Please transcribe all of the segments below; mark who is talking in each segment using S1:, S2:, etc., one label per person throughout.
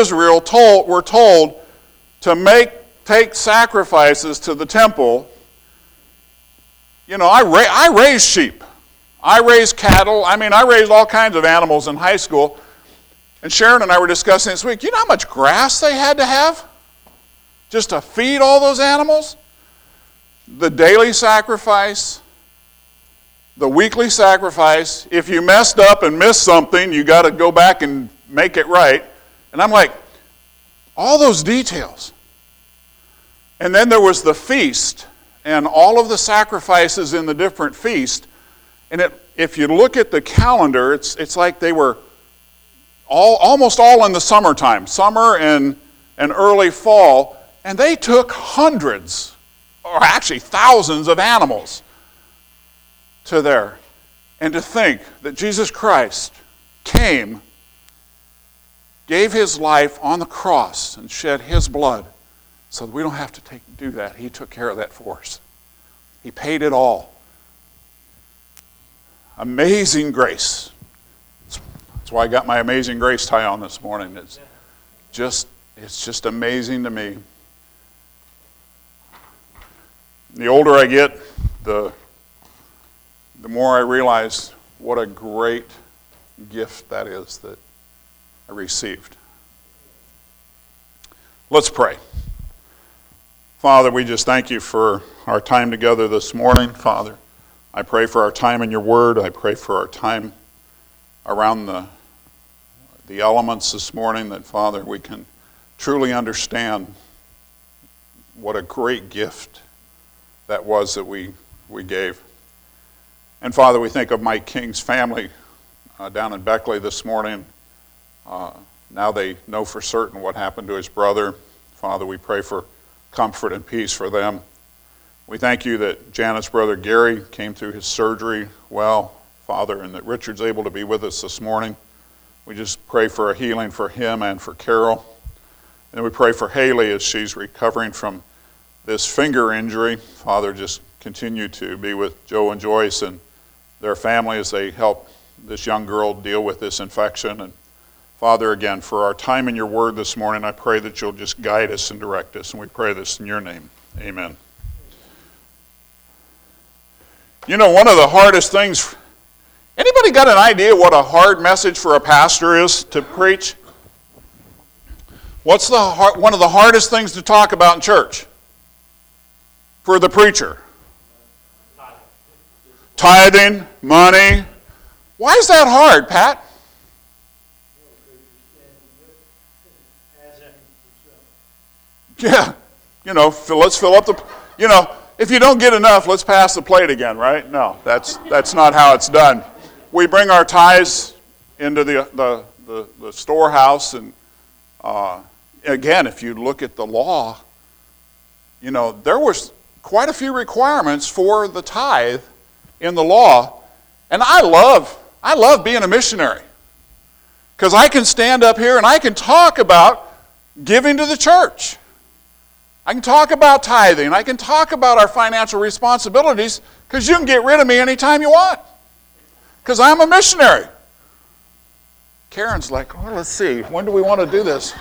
S1: Israel told, were told to make, take sacrifices to the temple, you know, I, ra- I raised sheep. I raised cattle. I mean, I raised all kinds of animals in high school. And Sharon and I were discussing this week. You know how much grass they had to have just to feed all those animals? The daily sacrifice, the weekly sacrifice. If you messed up and missed something, you got to go back and make it right. And I'm like, all those details. And then there was the feast and all of the sacrifices in the different feast. And it, if you look at the calendar, it's, it's like they were all, almost all in the summertime, summer and, and early fall, and they took hundreds, or actually thousands of animals to there. And to think that Jesus Christ came, gave his life on the cross, and shed his blood so that we don't have to take, do that. He took care of that for us. He paid it all. Amazing grace. That's why I got my amazing grace tie on this morning. It's just it's just amazing to me. The older I get, the the more I realize what a great gift that is that I received. Let's pray. Father, we just thank you for our time together this morning, Father. I pray for our time in your word. I pray for our time around the, the elements this morning that, Father, we can truly understand what a great gift that was that we, we gave. And Father, we think of Mike King's family uh, down in Beckley this morning. Uh, now they know for certain what happened to his brother. Father, we pray for comfort and peace for them. We thank you that Janet's brother Gary came through his surgery well, Father, and that Richard's able to be with us this morning. We just pray for a healing for him and for Carol. And we pray for Haley as she's recovering from this finger injury. Father, just continue to be with Joe and Joyce and their family as they help this young girl deal with this infection. And Father, again, for our time in your word this morning, I pray that you'll just guide us and direct us. And we pray this in your name. Amen. You know, one of the hardest things, anybody got an idea what a hard message for a pastor is to preach? What's the hard, one of the hardest things to talk about in church for the preacher? Tithing, money. Why is that hard, Pat? Yeah, you know, let's fill up the, you know, if you don't get enough, let's pass the plate again, right? No, that's, that's not how it's done. We bring our tithes into the, the, the, the storehouse, and uh, again, if you look at the law, you know, there was quite a few requirements for the tithe in the law, and I love, I love being a missionary because I can stand up here and I can talk about giving to the church. I can talk about tithing. I can talk about our financial responsibilities because you can get rid of me anytime you want because I'm a missionary. Karen's like, well, let's see, when do we want to do this?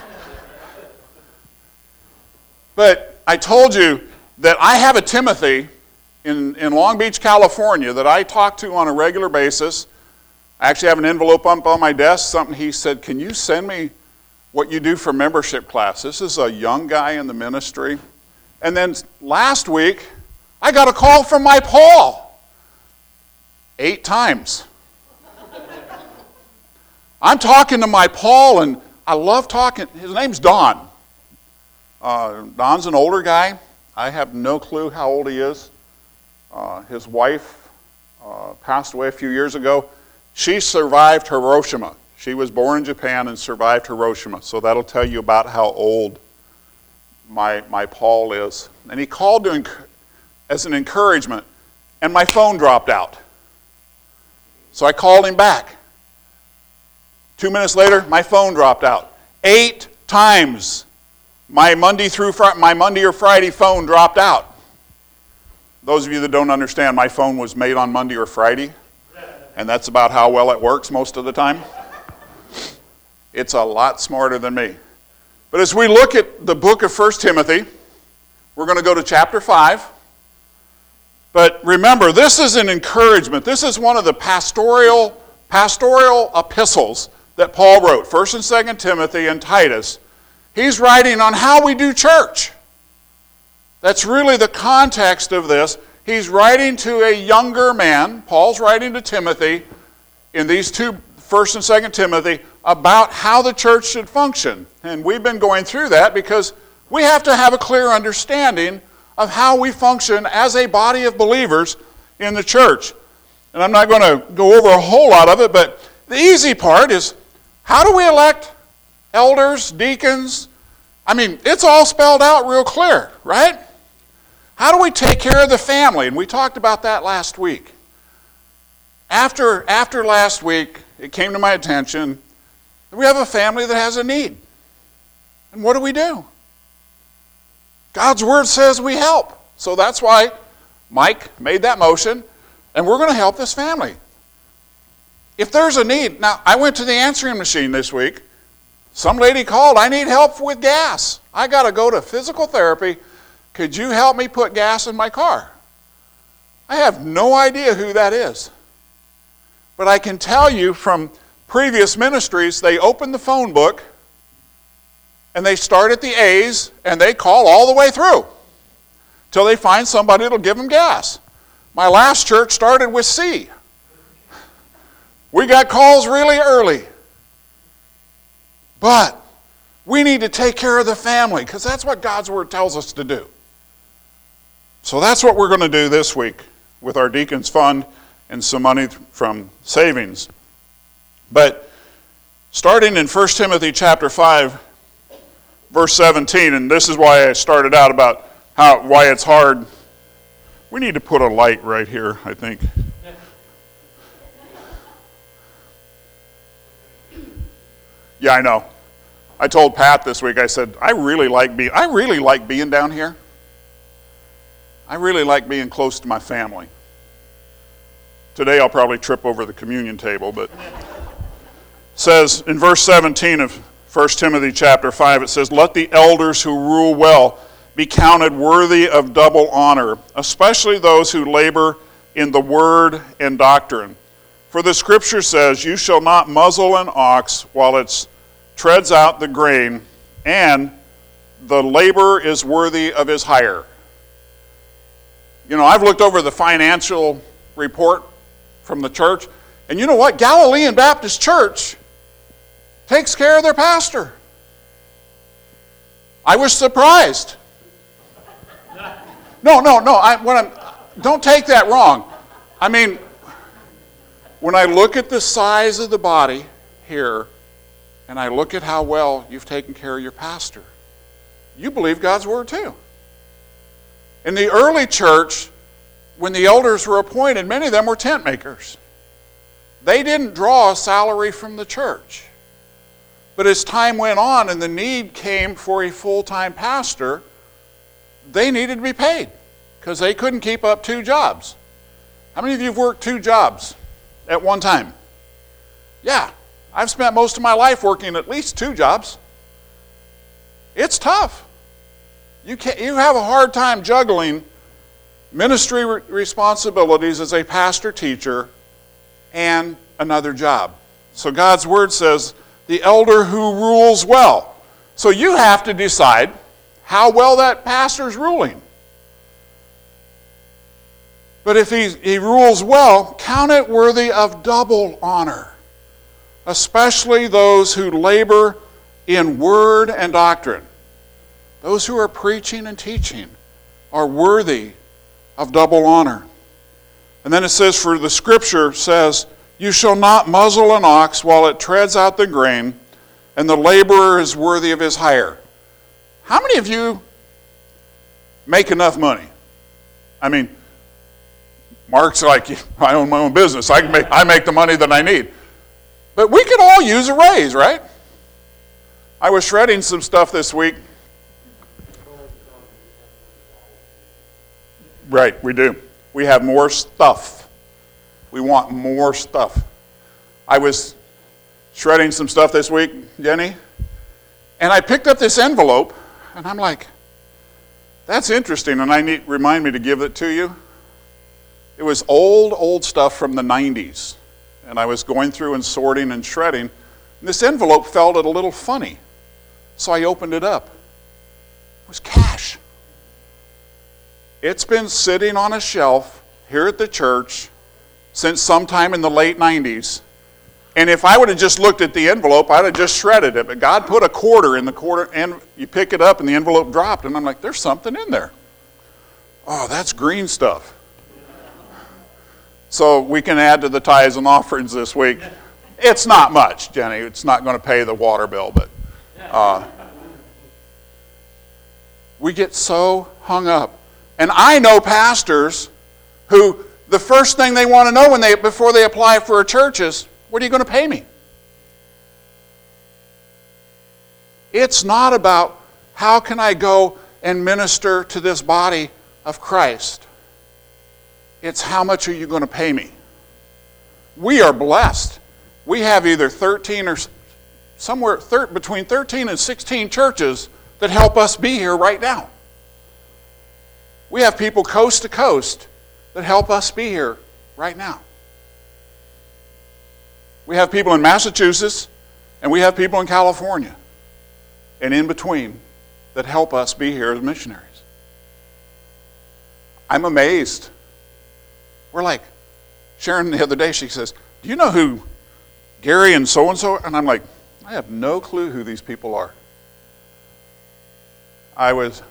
S1: But I told you that I have a Timothy in, in Long Beach, California, that I talk to on a regular basis. I actually have an envelope up on my desk, something he said, Can you send me what you do for membership class. This is a young guy in the ministry. And then last week, I got a call from my Paul eight times. I'm talking to my Paul, and I love talking. His name's Don. Uh, Don's an older guy. I have no clue how old he is. Uh, his wife uh, passed away a few years ago. She survived Hiroshima. She was born in Japan and survived Hiroshima. So that'll tell you about how old my, my Paul is. And he called to as an encouragement, and my phone dropped out. So I called him back. Two minutes later, my phone dropped out. Eight times my Monday through my Monday or Friday phone dropped out. Those of you that don't understand, my phone was made on Monday or Friday, and that's about how well it works most of the time. It's a lot smarter than me. But as we look at the book of 1 Timothy, we're going to go to chapter 5. But remember, this is an encouragement. This is one of the pastoral, pastoral epistles that Paul wrote, 1st and 2nd Timothy and Titus. He's writing on how we do church. That's really the context of this. He's writing to a younger man. Paul's writing to Timothy in these two, 1st and 2nd Timothy, about how the church should function. And we've been going through that because we have to have a clear understanding of how we function as a body of believers in the church. And I'm not going to go over a whole lot of it, but the easy part is how do we elect elders, deacons? I mean, it's all spelled out real clear, right? How do we take care of the family? And we talked about that last week. After, after last week, it came to my attention we have a family that has a need. And what do we do? God's word says we help. So that's why Mike made that motion, and we're going to help this family. If there's a need, now I went to the answering machine this week. Some lady called, I need help with gas. I got to go to physical therapy. Could you help me put gas in my car? I have no idea who that is. But I can tell you from previous ministries, they open the phone book and they start at the A's and they call all the way through till they find somebody that'll give them gas. My last church started with C. We got calls really early. But we need to take care of the family because that's what God's Word tells us to do. So that's what we're going to do this week with our Deacons Fund and some money from savings. But starting in 1 Timothy chapter 5, verse 17, and this is why I started out about how why it's hard. We need to put a light right here, I think. Yeah, I know. I told Pat this week, I said, I really like being I really like being down here. I really like being close to my family. Today I'll probably trip over the communion table, but says in verse 17 of 1 Timothy chapter 5, it says, Let the elders who rule well be counted worthy of double honor, especially those who labor in the word and doctrine. For the scripture says, You shall not muzzle an ox while it treads out the grain, and the labor is worthy of his hire. You know, I've looked over the financial report from the church, and you know what? Galilean Baptist Church takes care of their pastor. I was surprised. No, no, no. I, when I'm, don't take that wrong. I mean, when I look at the size of the body here, and I look at how well you've taken care of your pastor, you believe God's word too. In the early church, when the elders were appointed, many of them were tent makers. They didn't draw a salary from the church. But as time went on and the need came for a full time pastor, they needed to be paid because they couldn't keep up two jobs. How many of you have worked two jobs at one time? Yeah, I've spent most of my life working at least two jobs. It's tough. You, can't, you have a hard time juggling ministry responsibilities as a pastor teacher and another job. So God's word says, the elder who rules well. So you have to decide how well that pastor's ruling. But if he, he rules well, count it worthy of double honor, especially those who labor in word and doctrine. Those who are preaching and teaching are worthy of double honor. And then it says, For the scripture says, you shall not muzzle an ox while it treads out the grain, and the laborer is worthy of his hire. How many of you make enough money? I mean, Mark's like, I own my own business. I, make, I make the money that I need. But we could all use a raise, right? I was shredding some stuff this week. Right, we do. We have more stuff. We want more stuff. I was shredding some stuff this week, Jenny, And I picked up this envelope, and I'm like, that's interesting, and I need remind me to give it to you. It was old, old stuff from the 90s. And I was going through and sorting and shredding. And this envelope felt a little funny. So I opened it up. It was cash. It's been sitting on a shelf here at the church since sometime in the late 90s. And if I would have just looked at the envelope, I'd have just shredded it. But God put a quarter in the quarter, and you pick it up, and the envelope dropped. And I'm like, there's something in there. Oh, that's green stuff. So we can add to the tithes and offerings this week. It's not much, Jenny. It's not going to pay the water bill, but uh, we get so hung up. And I know pastors who the first thing they want to know when they before they apply for a church is, what are you going to pay me? It's not about how can I go and minister to this body of Christ. It's how much are you going to pay me? We are blessed. We have either 13 or somewhere thir- between 13 and 16 churches that help us be here right now. We have people coast to coast that help us be here right now. We have people in Massachusetts and we have people in California and in between that help us be here as missionaries. I'm amazed. We're like, Sharon the other day, she says, Do you know who Gary and so and so? And I'm like, I have no clue who these people are. I was,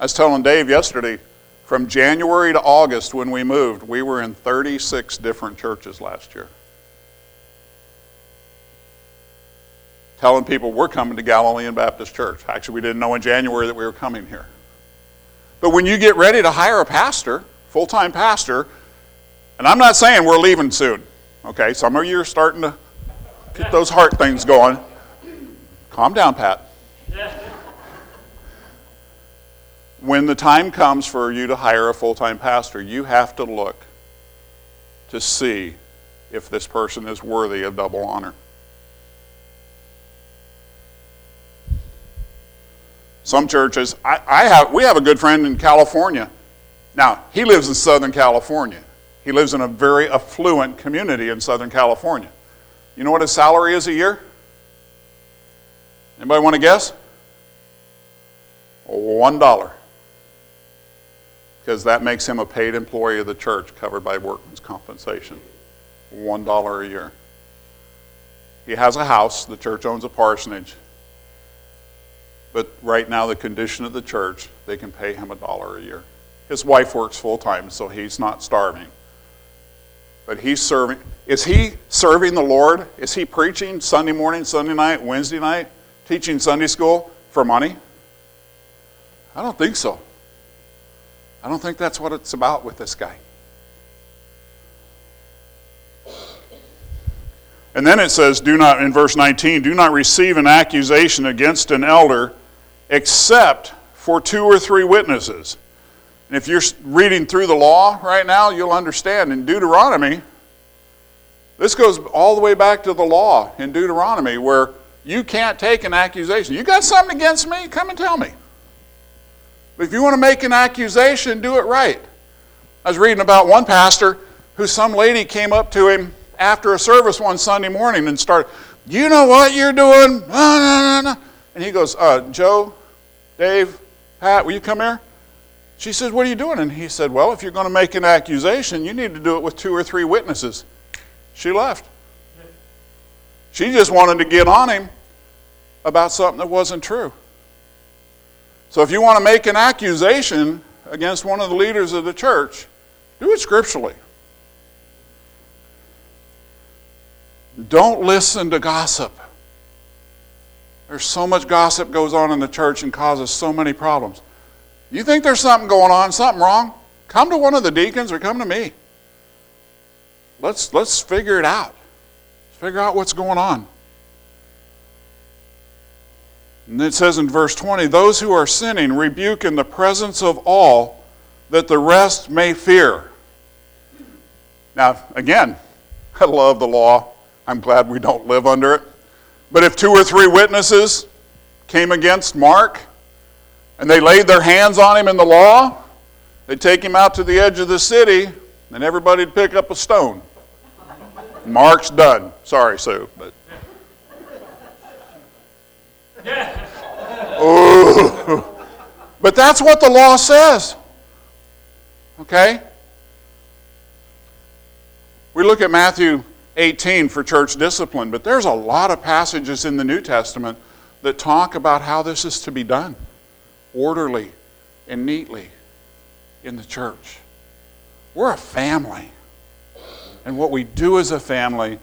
S1: I was telling Dave yesterday, from January to August when we moved, we were in 36 different churches last year. Telling people we're coming to Galilean Baptist Church. Actually, we didn't know in January that we were coming here. But when you get ready to hire a pastor, full time pastor, and I'm not saying we're leaving soon, okay? Some of you are starting to get those heart things going. Calm down, Pat. When the time comes for you to hire a full time pastor, you have to look to see if this person is worthy of double honor. Some churches, I, I, have, we have a good friend in California. Now, he lives in Southern California. He lives in a very affluent community in Southern California. You know what his salary is a year? Anybody want to guess? Oh, one dollar because that makes him a paid employee of the church covered by workman's compensation. $1 a year. He has a house, the church owns a parsonage. But right now, the condition of the church, they can pay him a dollar a year. His wife works full time, so he's not starving. But he's serving. Is he serving the Lord? Is he preaching Sunday morning, Sunday night, Wednesday night, teaching Sunday school for money? I don't think so. I don't think that's what it's about with this guy. And then it says, do not, in verse 19, do not receive an accusation against an elder except for two or three witnesses. And if you're reading through the law right now, you'll understand in Deuteronomy, this goes all the way back to the law in Deuteronomy where you can't take an accusation. You got something against me? Come and tell me. But if you want to make an accusation, do it right. I was reading about one pastor who some lady came up to him after a service one Sunday morning and started, You know what you're doing? And he goes, uh, Joe, Dave, Pat, will you come here? She says, What are you doing? And he said, Well, if you're going to make an accusation, you need to do it with two or three witnesses. She left. She just wanted to get on him about something that wasn't true. So if you want to make an accusation against one of the leaders of the church, do it scripturally. Don't listen to gossip. There's so much gossip goes on in the church and causes so many problems. You think there's something going on, something wrong? Come to one of the deacons or come to me. Let's let's figure it out. Let's figure out what's going on. And it says in verse 20, those who are sinning rebuke in the presence of all that the rest may fear. Now, again, I love the law. I'm glad we don't live under it. But if two or three witnesses, came against Mark and they laid their hands on him in the law, they'd take him out to the edge of the city and everybody'd pick up a stone. Mark's done. Sorry, Sue, but. Ooh. But that's what the law says. Okay? We look at Matthew 18 for church discipline, but there's a lot of passages in the New Testament that talk about how this is to be done orderly and neatly in the church. We're a family. And what we do as a family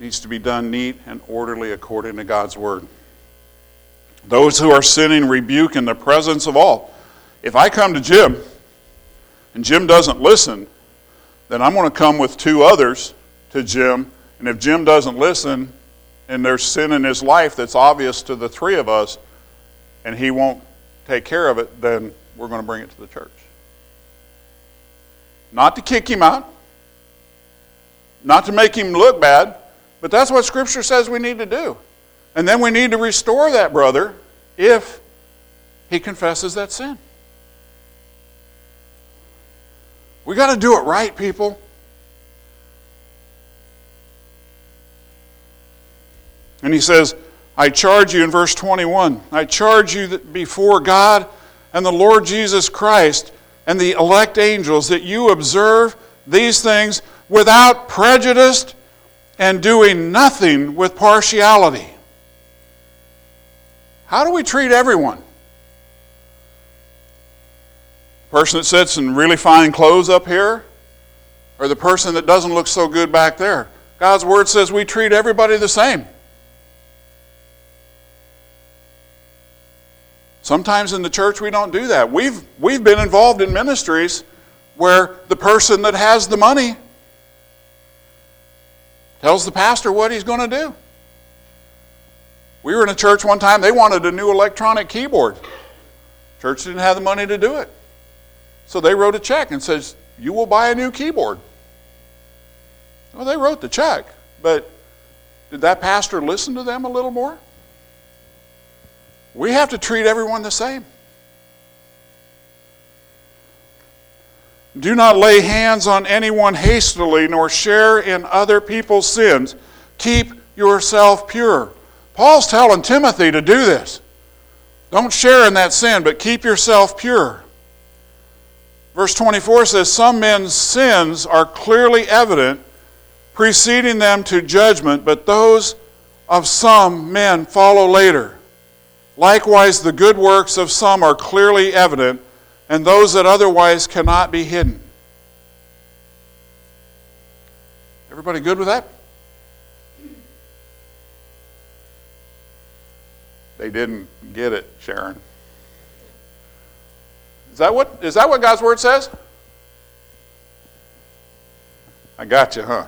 S1: needs to be done neat and orderly according to God's word. Those who are sinning rebuke in the presence of all. If I come to Jim and Jim doesn't listen, then I'm going to come with two others to Jim. And if Jim doesn't listen and there's sin in his life that's obvious to the three of us and he won't take care of it, then we're going to bring it to the church. Not to kick him out, not to make him look bad, but that's what Scripture says we need to do. And then we need to restore that brother if he confesses that sin. We got to do it right, people. And he says, I charge you in verse 21 I charge you before God and the Lord Jesus Christ and the elect angels that you observe these things without prejudice and doing nothing with partiality. How do we treat everyone? The person that sits in really fine clothes up here, or the person that doesn't look so good back there? God's word says we treat everybody the same. Sometimes in the church we don't do that. We've, we've been involved in ministries where the person that has the money tells the pastor what he's going to do. We were in a church one time, they wanted a new electronic keyboard. Church didn't have the money to do it. So they wrote a check and says, You will buy a new keyboard. Well, they wrote the check, but did that pastor listen to them a little more? We have to treat everyone the same. Do not lay hands on anyone hastily, nor share in other people's sins. Keep yourself pure. Paul's telling Timothy to do this. Don't share in that sin, but keep yourself pure. Verse 24 says, Some men's sins are clearly evident, preceding them to judgment, but those of some men follow later. Likewise, the good works of some are clearly evident, and those that otherwise cannot be hidden. Everybody good with that? They didn't get it, Sharon. Is that what, is that what God's Word says? I got you, huh?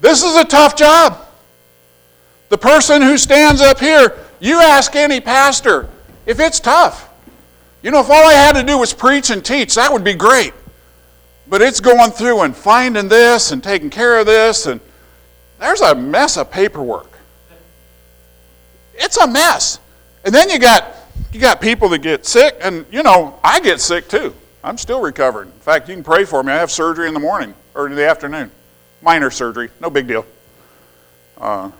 S1: This is a tough job. The person who stands up here you ask any pastor if it's tough. You know, if all I had to do was preach and teach, that would be great. But it's going through and finding this and taking care of this, and there's a mess of paperwork. It's a mess. And then you got you got people that get sick, and you know, I get sick too. I'm still recovering. In fact, you can pray for me. I have surgery in the morning or in the afternoon. Minor surgery, no big deal. Uh,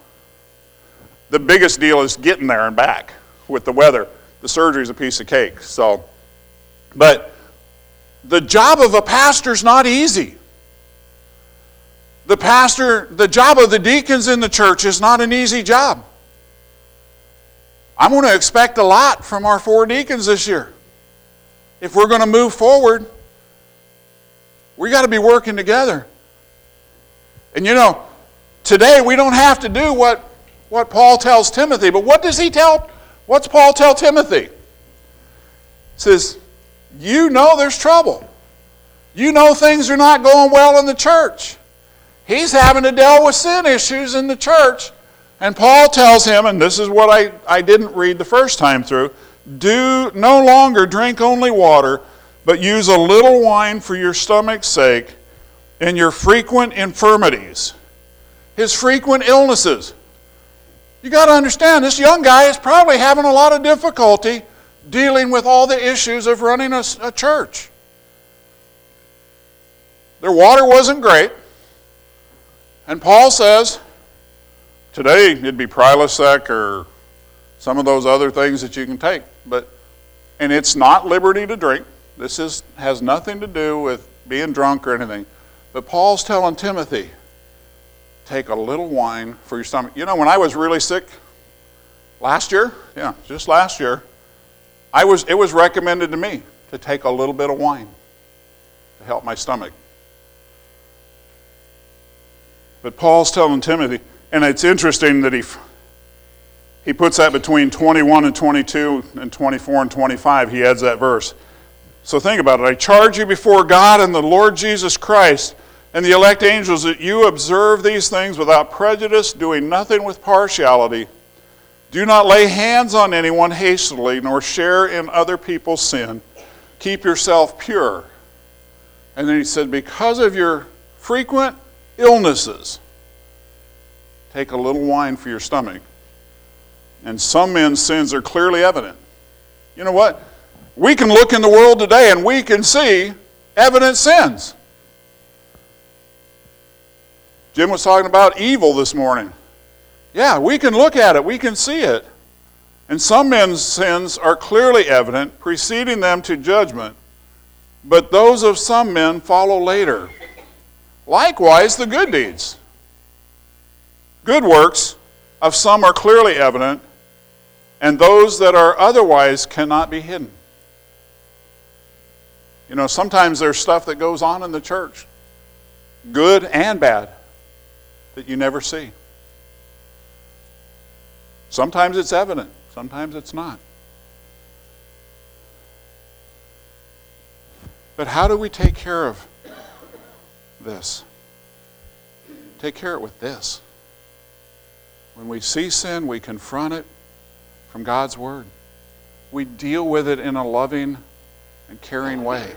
S1: the biggest deal is getting there and back with the weather. The surgery is a piece of cake. So, but the job of a pastor is not easy. The pastor, the job of the deacons in the church is not an easy job. I'm going to expect a lot from our four deacons this year. If we're going to move forward, we got to be working together. And you know, today we don't have to do what what Paul tells Timothy. But what does he tell? What's Paul tell Timothy? He says, You know there's trouble. You know things are not going well in the church. He's having to deal with sin issues in the church. And Paul tells him, and this is what I, I didn't read the first time through do no longer drink only water, but use a little wine for your stomach's sake in your frequent infirmities. His frequent illnesses. You got to understand, this young guy is probably having a lot of difficulty dealing with all the issues of running a, a church. Their water wasn't great. And Paul says, today it'd be Prilosec or some of those other things that you can take. But and it's not liberty to drink. This is has nothing to do with being drunk or anything. But Paul's telling Timothy, take a little wine for your stomach. You know, when I was really sick last year, yeah, just last year, I was it was recommended to me to take a little bit of wine to help my stomach. But Paul's telling Timothy, and it's interesting that he he puts that between 21 and 22 and 24 and 25. He adds that verse. So think about it. I charge you before God and the Lord Jesus Christ and the elect angels that you observe these things without prejudice, doing nothing with partiality. Do not lay hands on anyone hastily, nor share in other people's sin. Keep yourself pure. And then he said, Because of your frequent illnesses, take a little wine for your stomach and some men's sins are clearly evident. You know what? We can look in the world today and we can see evident sins. Jim was talking about evil this morning. Yeah, we can look at it, we can see it. And some men's sins are clearly evident, preceding them to judgment, but those of some men follow later. Likewise, the good deeds. Good works of some are clearly evident, and those that are otherwise cannot be hidden. You know, sometimes there's stuff that goes on in the church, good and bad, that you never see. Sometimes it's evident, sometimes it's not. But how do we take care of this? Take care of it with this. When we see sin, we confront it from God's Word. We deal with it in a loving and caring way.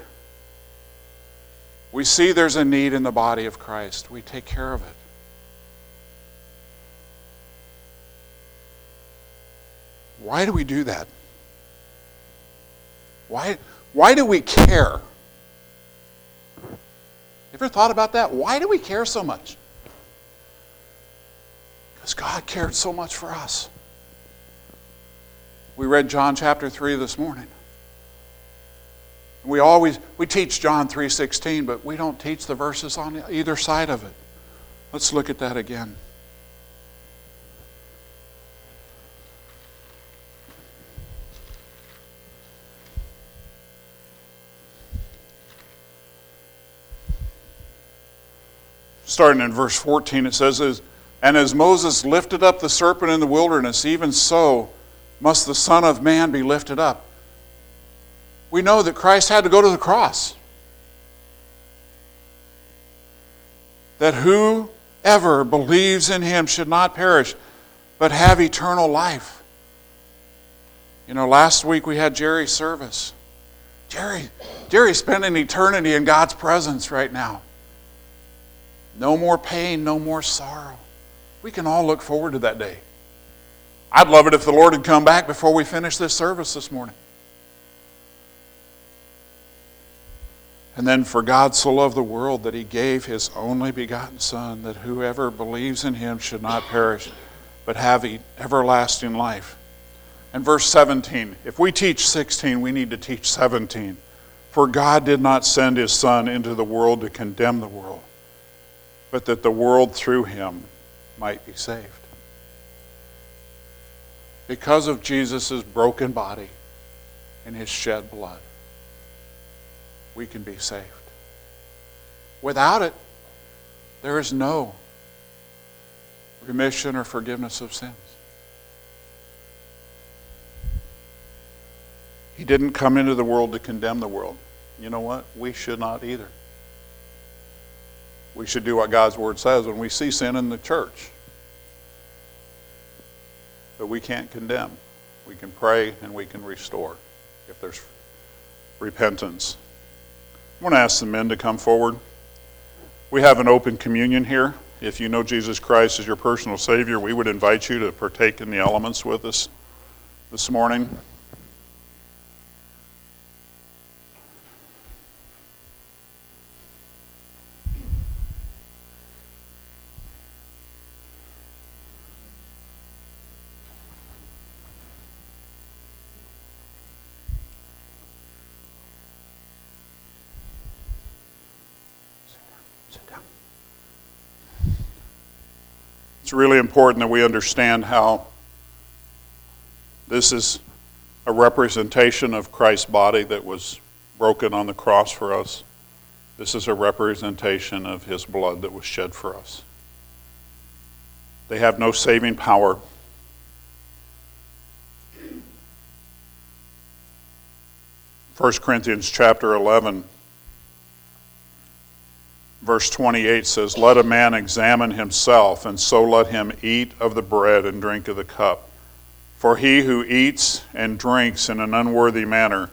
S1: We see there's a need in the body of Christ. We take care of it. Why do we do that? Why, why do we care? Ever thought about that? Why do we care so much? Because God cared so much for us. We read John chapter 3 this morning. We always we teach John 3:16, but we don't teach the verses on either side of it. Let's look at that again. Starting in verse 14, it says, And as Moses lifted up the serpent in the wilderness, even so must the Son of Man be lifted up. We know that Christ had to go to the cross. That whoever believes in him should not perish, but have eternal life. You know, last week we had Jerry's service. Jerry, Jerry's spending eternity in God's presence right now. No more pain, no more sorrow. We can all look forward to that day. I'd love it if the Lord had come back before we finished this service this morning. And then, for God so loved the world that he gave his only begotten Son, that whoever believes in him should not perish, but have everlasting life. And verse 17 if we teach 16, we need to teach 17. For God did not send his Son into the world to condemn the world, but that the world through him might be saved because of Jesus' broken body and his shed blood, we can be saved. Without it, there is no remission or forgiveness of sins. He didn't come into the world to condemn the world. You know what? We should not either. We should do what God's Word says when we see sin in the church. But we can't condemn. We can pray and we can restore if there's repentance. I want to ask the men to come forward. We have an open communion here. if you know Jesus Christ as your personal Savior, we would invite you to partake in the elements with us this morning. It's really important that we understand how this is a representation of Christ's body that was broken on the cross for us. This is a representation of his blood that was shed for us. They have no saving power. First Corinthians chapter 11 verse 28 says, Let a man examine himself, and so let him eat of the bread and drink of the cup. For he who eats and drinks in an unworthy manner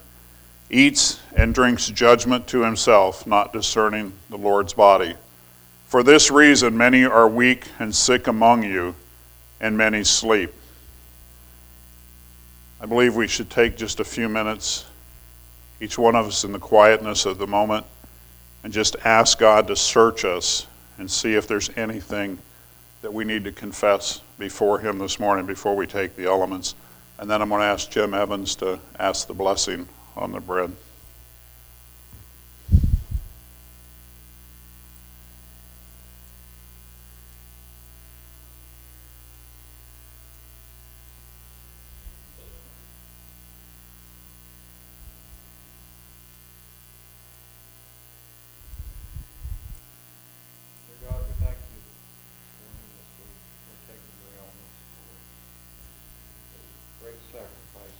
S1: eats and drinks judgment to himself, not discerning the Lord's body. For this reason, many are weak and sick among you, and many sleep. I believe we should take just a few minutes, each one of us in the quietness of the moment and just ask God to search us and see if there's anything that we need to confess before Him this morning before we take the elements. And then I'm going to ask Jim Evans to ask the blessing on the bread.